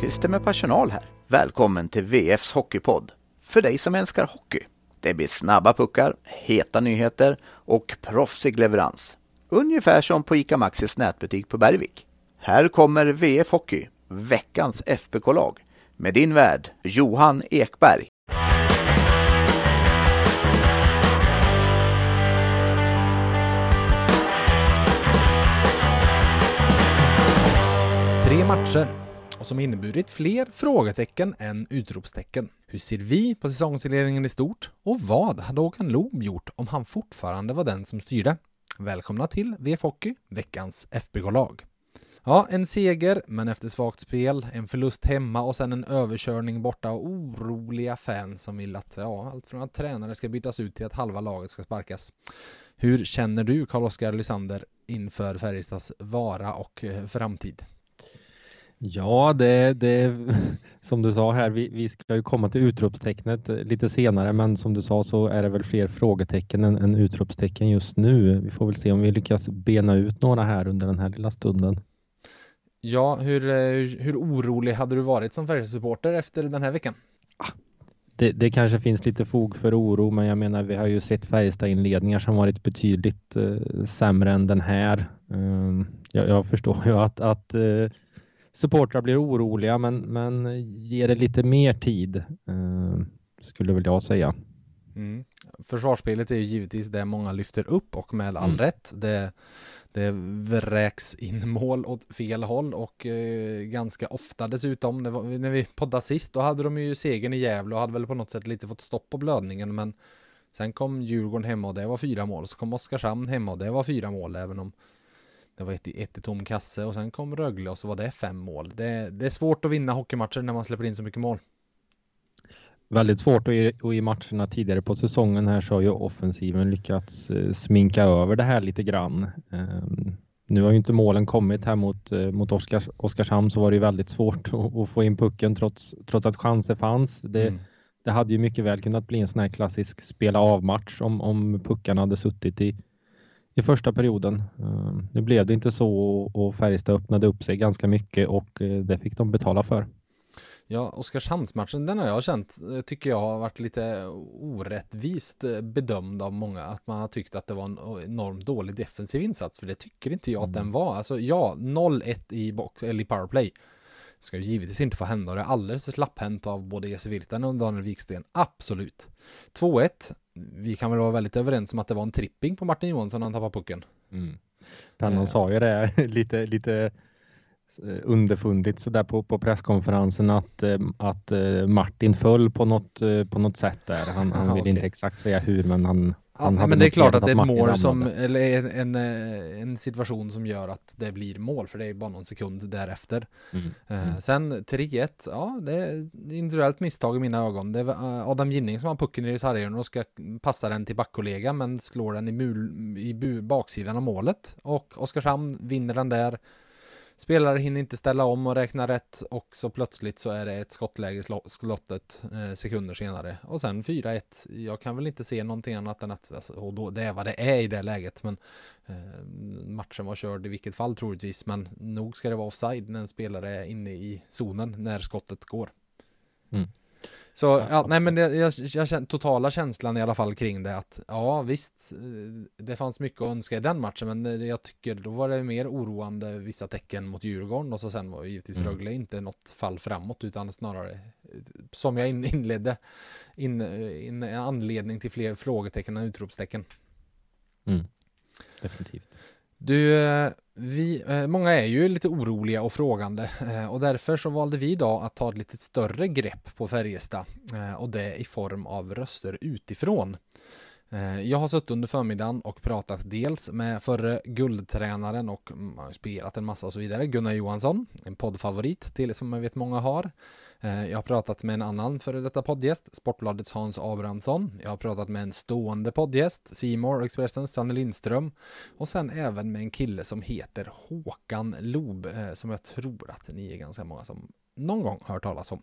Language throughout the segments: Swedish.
Christer med personal här. Välkommen till VFs Hockeypodd. För dig som älskar hockey. Det blir snabba puckar, heta nyheter och proffsig leverans. Ungefär som på ICA Maxis nätbutik på Bergvik. Här kommer VF Hockey, veckans FBK-lag, med din värd Johan Ekberg. Tre matcher och som inneburit fler frågetecken än utropstecken. Hur ser vi på säsongsinledningen i stort? Och vad hade Håkan Loob gjort om han fortfarande var den som styrde? Välkomna till VF Hockey, veckans FBK-lag. Ja, en seger, men efter svagt spel, en förlust hemma och sen en överkörning borta och oroliga fans som vill att, ja, allt från att tränare ska bytas ut till att halva laget ska sparkas. Hur känner du, Carl-Oskar Lysander, inför Färjestads vara och eh, framtid? Ja, det, det som du sa här, vi, vi ska ju komma till utropstecknet lite senare, men som du sa så är det väl fler frågetecken än, än utropstecken just nu. Vi får väl se om vi lyckas bena ut några här under den här lilla stunden. Ja, hur, eh, hur orolig hade du varit som Färjestad-supporter efter den här veckan? Ah, det, det, kanske finns lite fog för oro, men jag menar, vi har ju sett Färjestad-inledningar som varit betydligt eh, sämre än den här. Um, jag, jag, förstår ju att, att eh, supportrar blir oroliga, men, men ge det lite mer tid, eh, skulle väl jag säga. Mm. Försvarsspelet är ju givetvis det många lyfter upp och med all mm. rätt. Det, det vräks in mål åt fel håll och eh, ganska ofta dessutom. Var, när vi poddade sist, då hade de ju segern i Gävle och hade väl på något sätt lite fått stopp på blödningen, men sen kom Djurgården hemma och det var fyra mål. Så kom Oskarshamn hemma och det var fyra mål, även om det var ett, ett i tom kasse och sen kom Rögle och så var det fem mål. Det, det är svårt att vinna hockeymatcher när man släpper in så mycket mål. Väldigt svårt och i, och i matcherna tidigare på säsongen här så har ju offensiven lyckats eh, sminka över det här lite grann. Um, nu har ju inte målen kommit här mot, eh, mot Oskars, Oskarshamn så var det ju väldigt svårt att, att, få in pucken trots, trots att chanser fanns. Det, mm. det hade ju mycket väl kunnat bli en sån här klassisk spela av match om, om puckarna hade suttit i, i första perioden. Um, nu blev det inte så och Färjestad öppnade upp sig ganska mycket och uh, det fick de betala för. Ja, Oskarshamnsmatchen, den har jag känt, eh, tycker jag har varit lite orättvist eh, bedömd av många. Att man har tyckt att det var en enormt dålig defensiv insats, för det tycker inte jag mm. att den var. Alltså ja, 0-1 i box, eller i powerplay. Ska ju givetvis inte få hända och det är alldeles slapphänt av både Jesse Virtanen och Daniel Wiksten. Absolut. 2-1. Vi kan väl vara väldigt överens om att det var en tripping på Martin Johansson när han tappade pucken. Mm. Han eh. sa ju det lite, lite underfundigt så där på, på presskonferensen att, eh, att eh, Martin föll på något, på något sätt där. Han, han vill okay. inte exakt säga hur men han Ja, men det är klart att det är ett mål som, eller en, en situation som gör att det blir mål, för det är bara någon sekund därefter. Mm. Mm. Sen 3-1, ja, det är individuellt misstag i mina ögon. Det är Adam Ginning som har pucken i sarghörnan och ska passa den till backkollega, men slår den i, mul, i baksidan av målet. Och Oskarshamn vinner den där. Spelare hinner inte ställa om och räkna rätt och så plötsligt så är det ett skottläge i slottet eh, sekunder senare. Och sen 4-1. Jag kan väl inte se någonting annat än att, alltså, och då, det är vad det är i det läget, men eh, matchen var körd i vilket fall troligtvis, men nog ska det vara offside när en spelare är inne i zonen när skottet går. Mm. Så ja, nej men jag, jag, jag känner totala känslan i alla fall kring det att ja visst, eh, det fanns mycket att önska i den matchen men eh, jag tycker då var det mer oroande vissa tecken mot Djurgården och så sen var givetvis mm. Rögle inte något fall framåt utan snarare eh, som jag inledde in, in, anledning till fler frågetecken än utropstecken. Mm. Definitivt. Du, eh, vi, eh, många är ju lite oroliga och frågande eh, och därför så valde vi idag att ta ett lite större grepp på Färjestad och det i form av röster utifrån. Eh, jag har suttit under förmiddagen och pratat dels med förre guldtränaren och mm, spelat en massa och så vidare, Gunnar Johansson, en poddfavorit till som jag vet många har. Eh, jag har pratat med en annan före detta poddgäst, Sportbladets Hans Abrahamsson. Jag har pratat med en stående poddgäst, Simor Expressens Sanne Lindström. Och sen även med en kille som heter Håkan Lob, eh, som jag tror att ni är ganska många som någon gång hört talas om.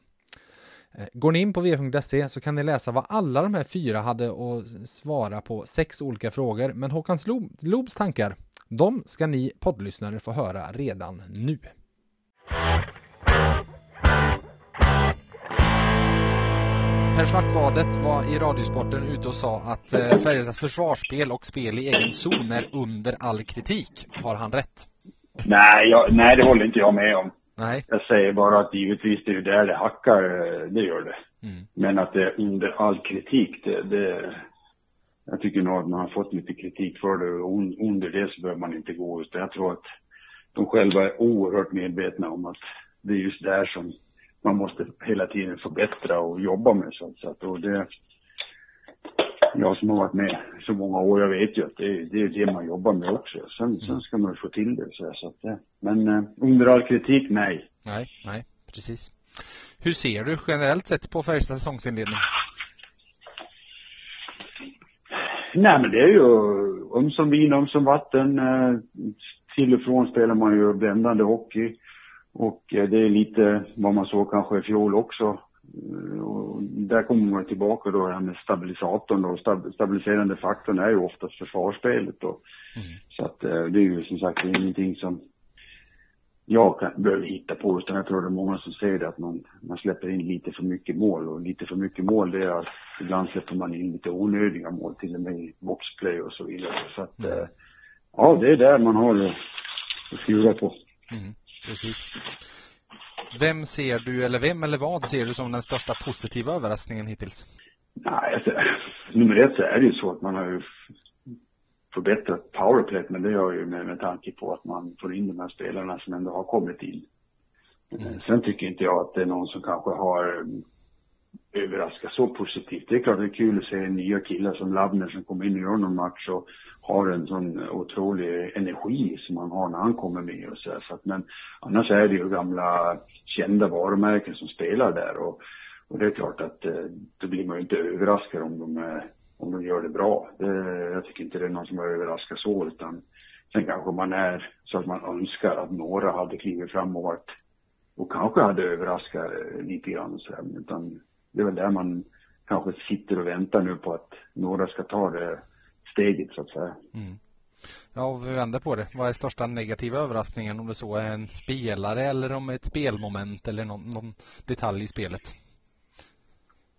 Eh, går ni in på v.se så kan ni läsa vad alla de här fyra hade att svara på sex olika frågor. Men Håkan Lobs tankar, de ska ni poddlyssnare få höra redan nu. Per Svartvadet var i Radiosporten ute och sa att eh, Färjestads försvarsspel och spel i egen zon är under all kritik. Har han rätt? Nej, jag, nej det håller inte jag med om. Nej. Jag säger bara att givetvis det är där det hackar, det gör det. Mm. Men att det är under all kritik, det, det, jag tycker nog att man har fått lite kritik för det och under det så behöver man inte gå. Utan jag tror att de själva är oerhört medvetna om att det är just där som man måste hela tiden förbättra och jobba med så att och det jag som har varit med så många år, jag vet ju att det, det är det man jobbar med också. Sen, sen ska man få till det så, så att, men eh, under all kritik, nej. Nej, nej, precis. Hur ser du generellt sett på Färjestads säsongsinledning? Nej men det är ju om som vin, om som vatten. Eh, till och från spelar man ju bländande hockey. Och eh, det är lite vad man såg kanske i fjol också. Eh, och där kommer man tillbaka då här med stabilisatorn och stabiliserande faktorn är ju oftast försvarsspelet då. Mm. Så att det är ju som sagt ingenting som jag kan, behöver hitta på utan jag tror det är många som säger det att man, man släpper in lite för mycket mål och lite för mycket mål det är att ibland släpper man in lite onödiga mål till och med i boxplay och så vidare. Så att mm. ja, det är där man har att skruva på. Mm, precis. Vem ser du, eller vem eller vad ser du som den största positiva överraskningen hittills? Nej, alltså, nummer ett så är det ju så att man har ju förbättrat powerplay, men det gör ju med, med tanke på att man får in de här spelarna som ändå har kommit in. Mm. Sen tycker inte jag att det är någon som kanske har överraska så positivt. Det är klart det är kul att se nya killar som Labner som kommer in och gör någon match och har en sån otrolig energi som han har när han kommer med och så, så att, men annars är det ju gamla kända varumärken som spelar där och, och det är klart att eh, då blir man ju inte överraskad om de eh, om de gör det bra. Det, jag tycker inte det är någon som är överraskad så, utan sen kanske man är så att man önskar att några hade klivit fram och varit och kanske hade överraskat eh, lite grann så här, utan det är väl där man kanske sitter och väntar nu på att några ska ta det steget så att säga. Mm. Ja, vi vänder på det. Vad är största negativa överraskningen om det så är en spelare eller om ett spelmoment eller någon, någon detalj i spelet?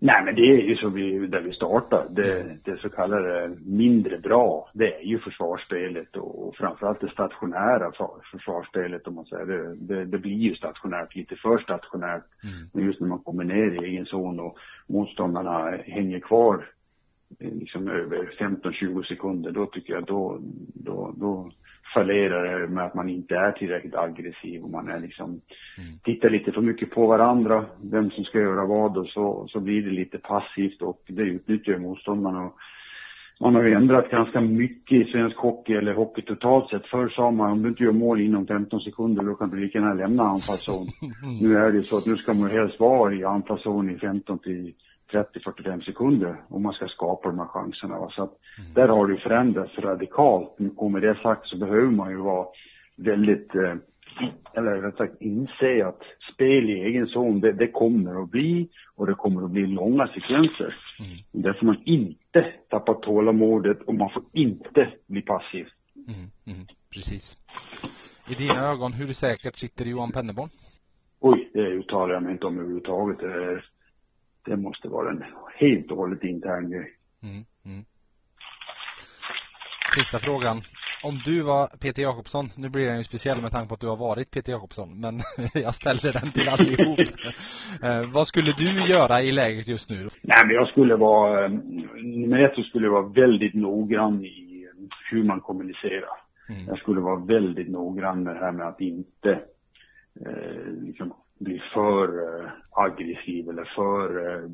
Nej, men det är ju så vi, där vi startar. Det, det så kallade mindre bra, det är ju försvarsspelet och framförallt det stationära försvarsspelet om man säger det. Det, det blir ju stationärt, lite för stationärt. Mm. Men just när man kommer ner i egen zon och motståndarna hänger kvar eh, liksom över 15-20 sekunder, då tycker jag då, då, då fallerar med att man inte är tillräckligt aggressiv och man är liksom, mm. tittar lite för mycket på varandra, vem som ska göra vad och så, så blir det lite passivt och det utnyttjar motståndarna. Och man har ju ändrat ganska mycket i svensk hockey eller hockey totalt sett. Förr sa man om du inte gör mål inom 15 sekunder då kan du lika gärna lämna anfallszon. nu är det så att nu ska man helst vara i anfallszon i 15 till 30-45 sekunder om man ska skapa de här chanserna. Va? Så att mm. där har det förändrats radikalt. Och med det sagt så behöver man ju vara väldigt, eh, eller rätt sagt inse att spel i egen zon, det, det, kommer att bli och det kommer att bli långa sekvenser. Mm. Där får man inte tappa tålamodet och man får inte bli passiv. Mm. Mm. Precis. I dina ögon, hur säkert sitter Johan Penneborn? Oj, det uttalar jag mig inte om överhuvudtaget. Det det måste vara en helt och hållet intern grej. Mm, mm. Sista frågan. Om du var Peter Jakobsson, nu blir den ju speciell med tanke på att du har varit Peter Jakobsson, men jag ställer den till allihop. eh, vad skulle du göra i läget just nu? Nej, men jag skulle vara, nummer ett så skulle jag vara väldigt noggrann i hur man kommunicerar. Mm. Jag skulle vara väldigt noggrann med det här med att inte eh, liksom bli för eh, aggressiv eller för eh,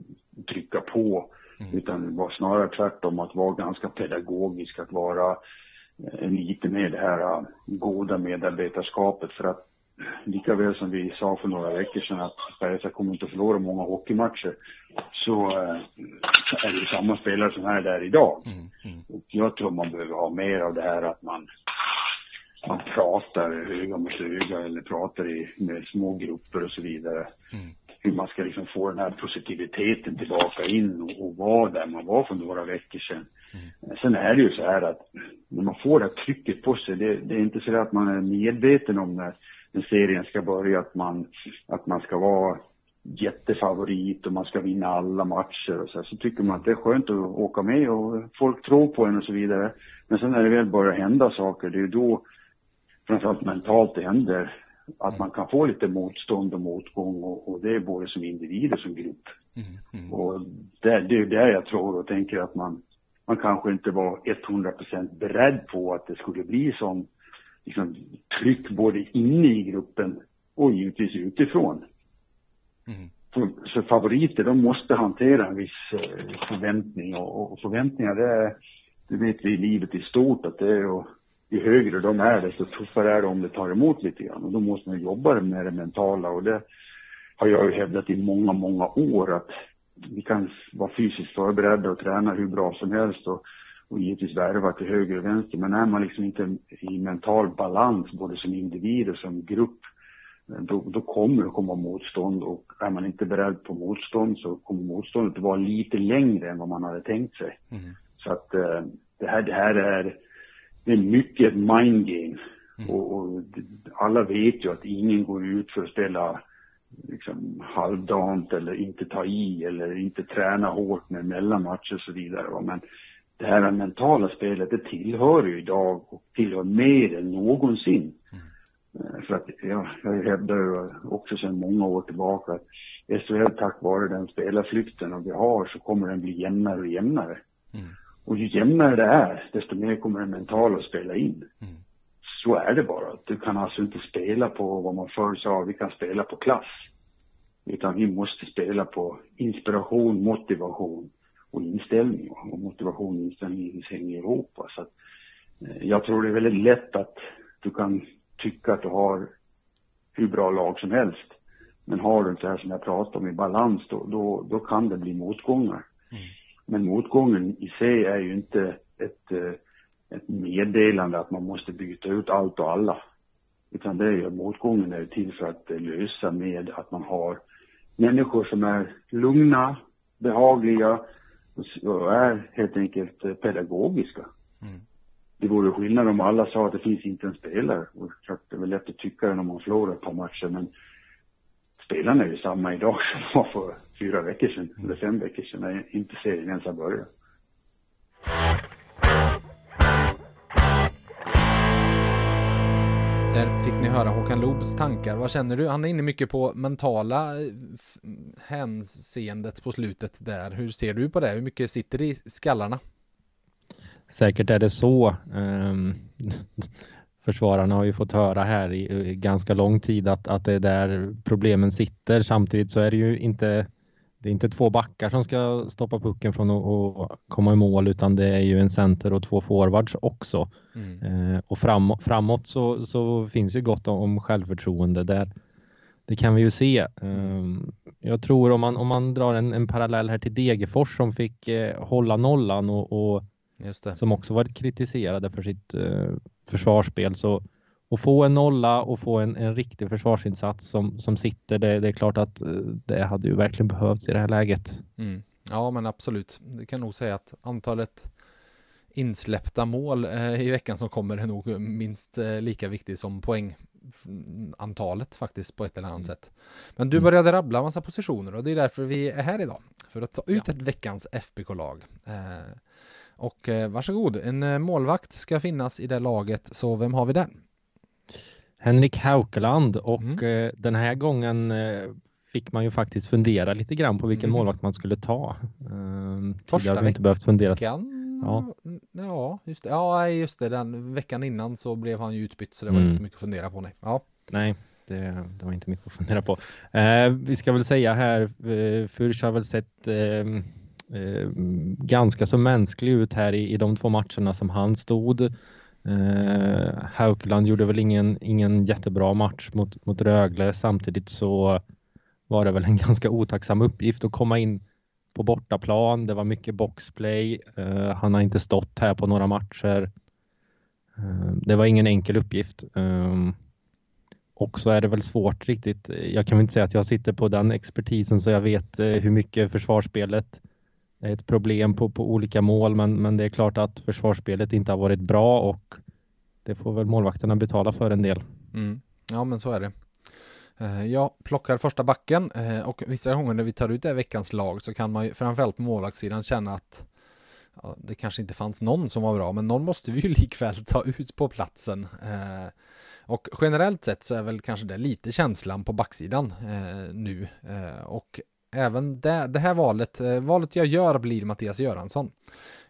trycka på. Mm. Utan var snarare tvärtom att vara ganska pedagogisk, att vara lite mer det här goda medarbetarskapet för att lika väl som vi sa för några veckor sedan att Färjestad kommer inte att förlora många hockeymatcher så är det samma spelare som är där idag. Mm, mm. Och jag tror man behöver ha mer av det här att man man pratar öga mot öga eller pratar i, med små grupper och så vidare. Mm. Hur man ska liksom få den här positiviteten tillbaka in och, och vara där man var för några veckor sedan. Mm. Sen är det ju så här att när man får det här trycket på sig, det, det är inte så att man är medveten om när, när serien ska börja, att man, att man ska vara jättefavorit och man ska vinna alla matcher och så, så tycker man att det är skönt att åka med och folk tror på en och så vidare. Men sen när det väl börjar hända saker, det är ju då framförallt mentalt det händer att man kan få lite motstånd och motgång och, och det är både som individ och som grupp. Mm, mm. Och det, det är där jag tror och tänker att man, man kanske inte var 100% beredd på att det skulle bli sån liksom, tryck både inne i gruppen och givetvis utifrån. Mm. Så, så, favoriter, de måste hantera en viss eh, förväntning och, och förväntningar det är, det vet vi i livet i stort att det är och ju högre de är desto tuffare är det om det tar emot lite grann och då måste man jobba med det mentala och det har jag ju hävdat i många, många år att vi kan vara fysiskt förberedda och träna hur bra som helst och, och givetvis värva till höger och vänster. Men är man liksom inte i mental balans både som individ och som grupp då, då kommer det komma motstånd och är man inte beredd på motstånd så kommer motståndet att vara lite längre än vad man hade tänkt sig. Mm. Så att eh, det, här, det här är, det är mycket mind game. Mm. Och, och, alla vet ju att ingen går ut för att spela liksom halvdant eller inte ta i eller inte träna hårt med mellanmatcher och så vidare. Men det här mentala spelet, det tillhör ju idag och tillhör mer än någonsin. Mm. För att ja, jag hävdar ju också sedan många år tillbaka att SHL tack vare den spelarflykten vi har så kommer den bli jämnare och jämnare. Mm. Och ju jämnare det är, desto mer kommer den mentala att spela in. Mm. Så är det bara. Du kan alltså inte spela på vad man förr sa, vi kan spela på klass. Utan vi måste spela på inspiration, motivation och inställning. Och motivation och inställning hänger ihop. Så att, eh, jag tror det är väldigt lätt att du kan tycka att du har hur bra lag som helst. Men har du inte det här som jag pratade om i balans, då, då, då kan det bli motgångar. Mm. Men motgången i sig är ju inte ett, eh, ett meddelande att man måste byta ut allt och alla. Utan det är ju, motgången är till för att lösa med att man har människor som är lugna, behagliga och är helt enkelt eh, pedagogiska. Mm. Det vore skillnad om alla sa att det finns inte en spelare. Och det är väl lätt att tycka det när man förlorar ett par matcher, men spelarna är ju samma idag som de var för fyra veckor sedan, mm. eller fem veckor sedan, när inte serien ens har börjat. Där fick ni höra Håkan Loobs tankar. Vad känner du? Han är inne mycket på mentala eh, hänseendet på slutet där. Hur ser du på det? Hur mycket sitter i skallarna? Säkert är det så. Um, försvararna har ju fått höra här i, i ganska lång tid att, att det är där problemen sitter. Samtidigt så är det ju inte det är inte två backar som ska stoppa pucken från att komma i mål utan det är ju en center och två forwards också. Mm. Eh, och framåt, framåt så, så, finns ju gott om, om självförtroende där. Det kan vi ju se. Eh, jag tror om man, om man drar en, en parallell här till Degerfors som fick eh, hålla nollan och, och som också varit kritiserade för sitt eh, försvarsspel så och få en nolla och få en, en riktig försvarsinsats som, som sitter, det, det är klart att eh, det hade ju verkligen behövts i det här läget. Mm. Ja, men absolut. Det kan nog säga att antalet insläppta mål eh, i veckan som kommer är nog minst eh, lika viktigt som poängantalet faktiskt på ett eller annat mm. sätt. Men du mm. började rabbla massa positioner och det är därför vi är här idag. För att ta ut ja. ett veckans FBK-lag. Eh, och eh, varsågod, en eh, målvakt ska finnas i det laget, så vem har vi där? Henrik Haukeland och mm. Eh, den här gången eh, fick man ju faktiskt fundera lite grann på vilken mm. målvakt man skulle ta. Uh, Första veckan? inte behövt fundera. Ja. ja, just det. Ja, just det. Den veckan innan så blev han ju utbytt så det var mm. inte så mycket att fundera på. Nej, ja. nej det, det var inte mycket att fundera på. Uh, vi ska väl säga här, uh, Fürch har väl sett uh, ganska så mänsklig ut här i, i de två matcherna som han stod. Eh, Haukeland gjorde väl ingen, ingen jättebra match mot, mot Rögle. Samtidigt så var det väl en ganska otacksam uppgift att komma in på bortaplan. Det var mycket boxplay. Eh, han har inte stått här på några matcher. Eh, det var ingen enkel uppgift. Eh, och så är det väl svårt riktigt. Jag kan väl inte säga att jag sitter på den expertisen så jag vet eh, hur mycket försvarsspelet ett problem på, på olika mål, men, men det är klart att försvarsspelet inte har varit bra och det får väl målvakterna betala för en del. Mm. Ja, men så är det. Eh, jag plockar första backen eh, och vissa gånger när vi tar ut det veckans lag så kan man ju framförallt på målvaktssidan känna att ja, det kanske inte fanns någon som var bra, men någon måste vi ju likväl ta ut på platsen. Eh, och generellt sett så är väl kanske det lite känslan på backsidan nu. Och även det, det här valet, valet jag gör blir Mattias Göransson.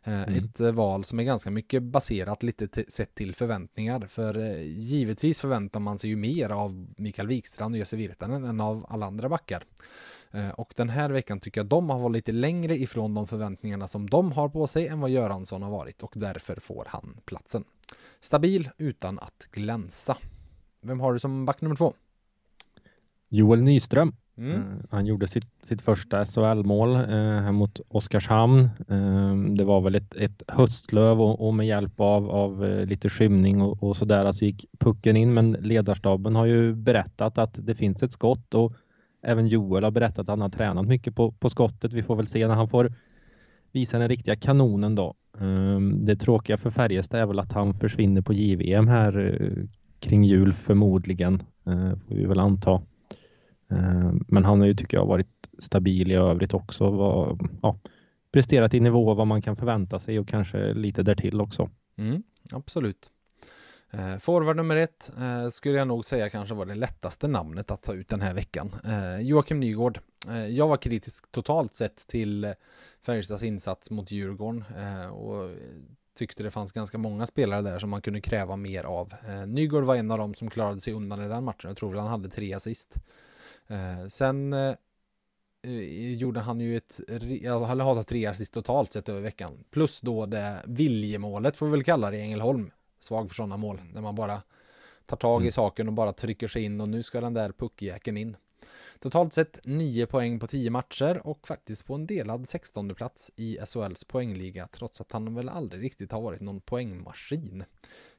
Eh, mm. Ett eh, val som är ganska mycket baserat lite sett till förväntningar. För eh, givetvis förväntar man sig ju mer av Mikael Wikstrand och Jesse Virtanen än av alla andra backar. Och den här veckan tycker jag de har varit lite längre ifrån de förväntningarna som de har på sig än vad Göransson har varit och därför får han platsen. Stabil utan att glänsa. Vem har du som back nummer två? Joel Nyström. Mm. Eh, han gjorde sitt, sitt första SHL-mål eh, mot Oskarshamn. Eh, det var väl ett, ett höstlöv och, och, med hjälp av, av eh, lite skymning och, och sådär så alltså gick pucken in. Men ledarstaben har ju berättat att det finns ett skott och även Joel har berättat att han har tränat mycket på, på skottet. Vi får väl se när han får visa den riktiga kanonen då. Eh, det tråkiga för Färjestad är väl att han försvinner på JVM här eh, kring jul förmodligen, eh, får vi väl anta. Eh, men han har ju, tycker jag, varit stabil i övrigt också. Var, ja, presterat i nivå vad man kan förvänta sig och kanske lite därtill också. Mm, absolut. Eh, forward nummer ett eh, skulle jag nog säga kanske var det lättaste namnet att ta ut den här veckan. Eh, Joakim Nygård. Eh, jag var kritisk totalt sett till eh, Färjestads insats mot Djurgården eh, och tyckte det fanns ganska många spelare där som man kunde kräva mer av. Eh, Nygård var en av dem som klarade sig undan i den matchen. Jag tror väl han hade tre assist. Eh, sen eh, gjorde han ju ett, eller har tre assist totalt sett över veckan. Plus då det viljemålet får vi väl kalla det i Ängelholm. Svag för sådana mål. Där man bara tar tag i mm. saken och bara trycker sig in och nu ska den där puckjäkeln in. Totalt sett 9 poäng på 10 matcher och faktiskt på en delad 16 plats i SHLs poängliga trots att han väl aldrig riktigt har varit någon poängmaskin.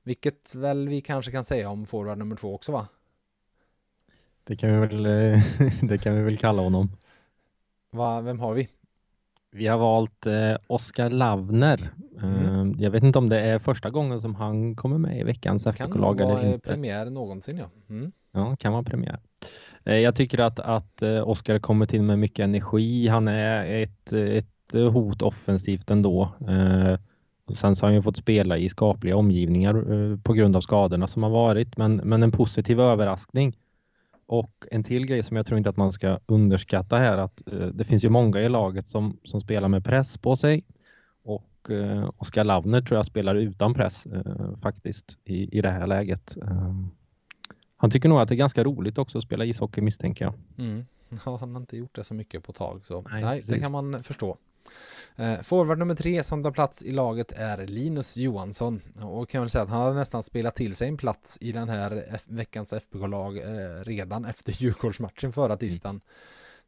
Vilket väl vi kanske kan säga om forward nummer två också va? Det kan vi väl, eh, det kan vi väl kalla honom. Va, vem har vi? Vi har valt eh, Oskar Lavner. Mm. Eh, jag vet inte om det är första gången som han kommer med i veckans FBK-lag eller inte. Kan premiär någonsin ja. Mm. Ja, kan vara premiär. Eh, jag tycker att, att eh, Oskar kommer till med mycket energi. Han är ett, ett hot offensivt ändå. Eh, sen så har han ju fått spela i skapliga omgivningar eh, på grund av skadorna som har varit, men, men en positiv överraskning. Och en till grej som jag tror inte att man ska underskatta här att eh, det finns ju många i laget som, som spelar med press på sig. Och eh, Oskar Lavner tror jag spelar utan press eh, faktiskt i, i det här läget. Eh, han tycker nog att det är ganska roligt också att spela ishockey misstänker jag. Mm. Ja, han har inte gjort det så mycket på tag så nej, nej det kan man förstå. Eh, forward nummer tre som tar plats i laget är Linus Johansson och kan väl säga att han har nästan spelat till sig en plats i den här veckans FBK-lag eh, redan efter Djurgårdsmatchen förra mm. tisdagen. Mm.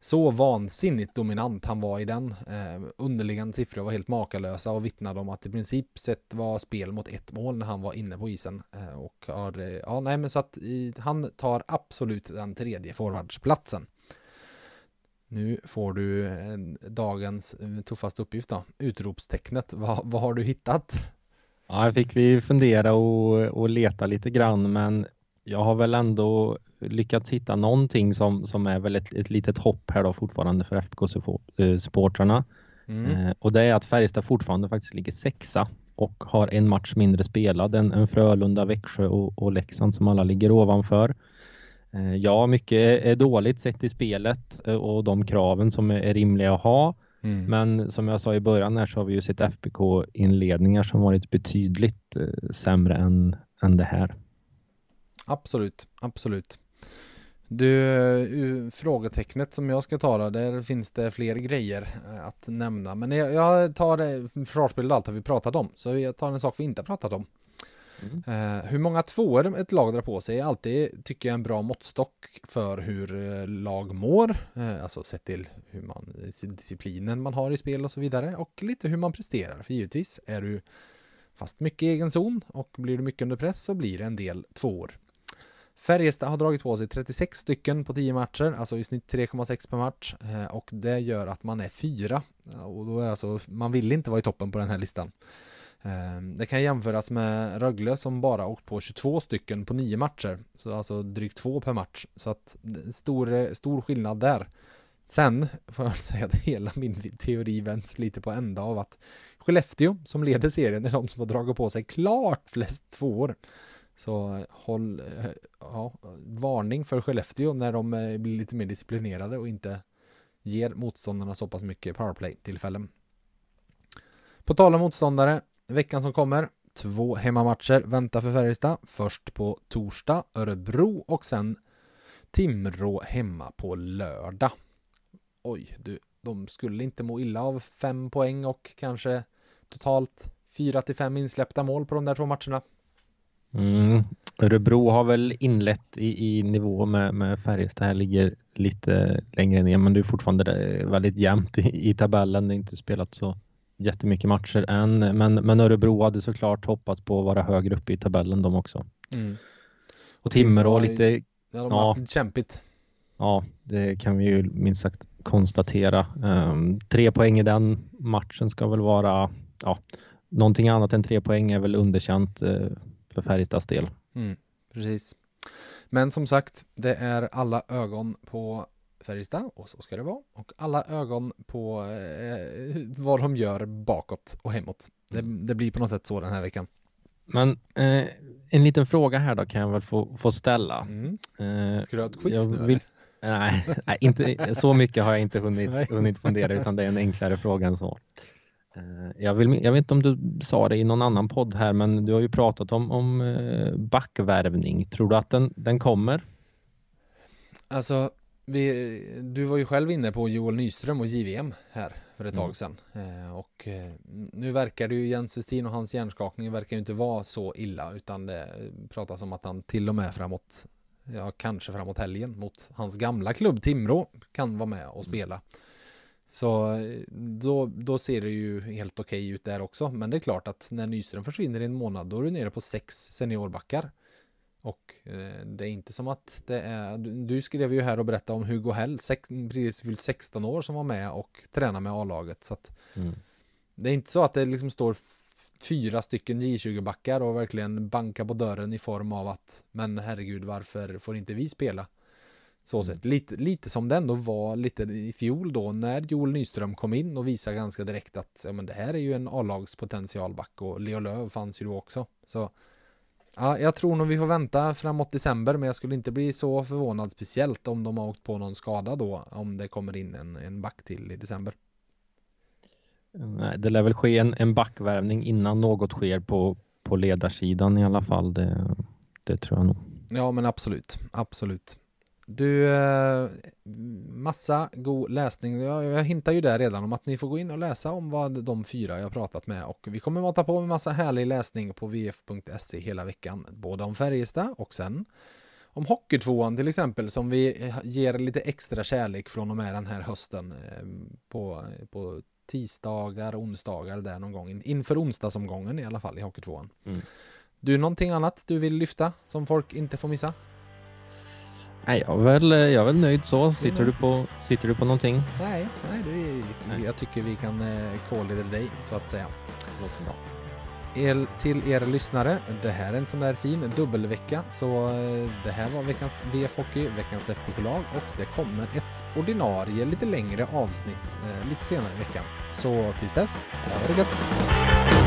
Så vansinnigt dominant han var i den. Eh, underliggande siffror var helt makalösa och vittnade om att i princip sett var spel mot ett mål när han var inne på isen. Och har, ja nej men så att han tar absolut den tredje forwardsplatsen. Nu får du dagens eh, tuffaste uppgift då, utropstecknet. Vad, vad har du hittat? Ja, här fick vi fundera och, och leta lite grann, men jag har väl ändå lyckats hitta någonting som, som är väl ett, ett litet hopp här då fortfarande för FBK-supportrarna. Mm. Eh, och det är att Färjestad fortfarande faktiskt ligger sexa och har en match mindre spelad än, än Frölunda, Växjö och, och Leksand som alla ligger ovanför. Eh, ja, mycket är dåligt sett i spelet eh, och de kraven som är rimliga att ha. Mm. Men som jag sa i början här så har vi ju sett FBK-inledningar som varit betydligt eh, sämre än, än det här. Absolut, absolut. Du, frågetecknet som jag ska ta då, där finns det fler grejer att nämna. Men jag, jag tar det, försvarsspel och allt har vi pratat om. Så jag tar en sak vi inte pratat om. Mm. Uh, hur många tvåor ett lag drar på sig är alltid, tycker jag, en bra måttstock för hur eh, lag mår. Uh, alltså sett till hur man, disciplinen man har i spel och så vidare. Och lite hur man presterar. För givetvis är du fast mycket i egen zon och blir du mycket under press så blir det en del tvåor. Färjestad har dragit på sig 36 stycken på 10 matcher, alltså i snitt 3,6 per match. Och det gör att man är fyra. Och då är alltså, man vill inte vara i toppen på den här listan. Ehm, det kan jämföras med Rögle som bara åkt på 22 stycken på nio matcher. Så alltså drygt två per match. Så att stor, stor skillnad där. Sen får jag säga att hela min teori vänds lite på ända av att Skellefteå som leder serien är de som har dragit på sig klart flest tvåor. Så håll, eh, ja, varning för Skellefteå när de eh, blir lite mer disciplinerade och inte ger motståndarna så pass mycket powerplay-tillfällen. På tal om motståndare, veckan som kommer, två hemmamatcher väntar för Färjestad. Först på torsdag, Örebro och sen Timrå hemma på lördag. Oj, du, de skulle inte må illa av fem poäng och kanske totalt fyra till fem insläppta mål på de där två matcherna. Mm. Örebro har väl inlett i, i nivå med, med Färjestad. Här ligger lite längre ner, men det är fortfarande väldigt jämnt i, i tabellen. Det är inte spelat så jättemycket matcher än, men, men Örebro hade såklart hoppats på att vara högre upp i tabellen de också. Mm. Och Timrå lite... Ja, de har ja, haft kämpigt. Ja, det kan vi ju minst sagt konstatera. Um, tre poäng i den matchen ska väl vara, ja, någonting annat än tre poäng är väl underkänt uh, för Färjestads del. Mm, precis. Men som sagt, det är alla ögon på Färjestad och så ska det vara. Och alla ögon på eh, vad de gör bakåt och hemåt. Det, mm. det, blir på något sätt så den här veckan. Men eh, en liten fråga här då kan jag väl få, få ställa. Mm. Eh, ska du ha ett quiz nu? Vill, nej, nej, inte, så mycket har jag inte hunnit, hunnit fundera utan det är en enklare fråga än så. Eh, jag, vill, jag vet inte om du sa det i någon annan podd här, men du har ju pratat om, om eh, backvärvning. Tror du att den, den kommer? Alltså, vi, du var ju själv inne på Joel Nyström och JVM här för ett mm. tag sedan. Eh, och eh, nu verkar det ju Jens Westin och hans hjärnskakning verkar ju inte vara så illa utan det pratas om att han till och med framåt, ja kanske framåt helgen mot hans gamla klubb Timrå kan vara med och mm. spela. Mm. Så då, då ser det ju helt okej okay ut där också. Men det är klart att när Nyström försvinner i en månad då är du nere på sex seniorbackar. Och eh, det är inte som att det är, du skrev ju här och berättade om Hugo Hell, sex, precis fyllt 16 år som var med och tränade med A-laget. Så att mm. Det är inte så att det liksom står fyra stycken J20-backar och verkligen bankar på dörren i form av att men herregud varför får inte vi spela? Så mm. sett, lite, lite som det ändå var lite i fjol då när Joel Nyström kom in och visade ganska direkt att ja, men det här är ju en A-lags potentialback och Leo Löv fanns ju då också. Så ja, jag tror nog vi får vänta framåt december men jag skulle inte bli så förvånad speciellt om de har åkt på någon skada då om det kommer in en, en back till i december. Nej, det lär väl ske en, en backvärvning innan något sker på, på ledarsidan i alla fall. Det, det tror jag nog. Ja men absolut, absolut. Du, eh, massa god läsning. Jag, jag hintar ju där redan om att ni får gå in och läsa om vad de fyra jag pratat med och vi kommer mata på med massa härlig läsning på vf.se hela veckan. Både om Färjestad och sen om Hockeytvåan till exempel som vi ger lite extra kärlek från och med den här hösten eh, på, på tisdagar, onsdagar där någon gång inför onsdagsomgången i alla fall i Hockeytvåan. Mm. Du, någonting annat du vill lyfta som folk inte får missa? Nej, jag är väl, jag är väl nöjd så. Sitter, du på, sitter du på någonting? Nej, nej, det är, jag tycker vi kan eh, call it a day så att säga. Låter bra. El, till er lyssnare, det här är en sån där fin dubbelvecka så eh, det här var veckans VF Hockey, veckans FBK-lag och det kommer ett ordinarie lite längre avsnitt eh, lite senare i veckan. Så tills dess, ha det gött!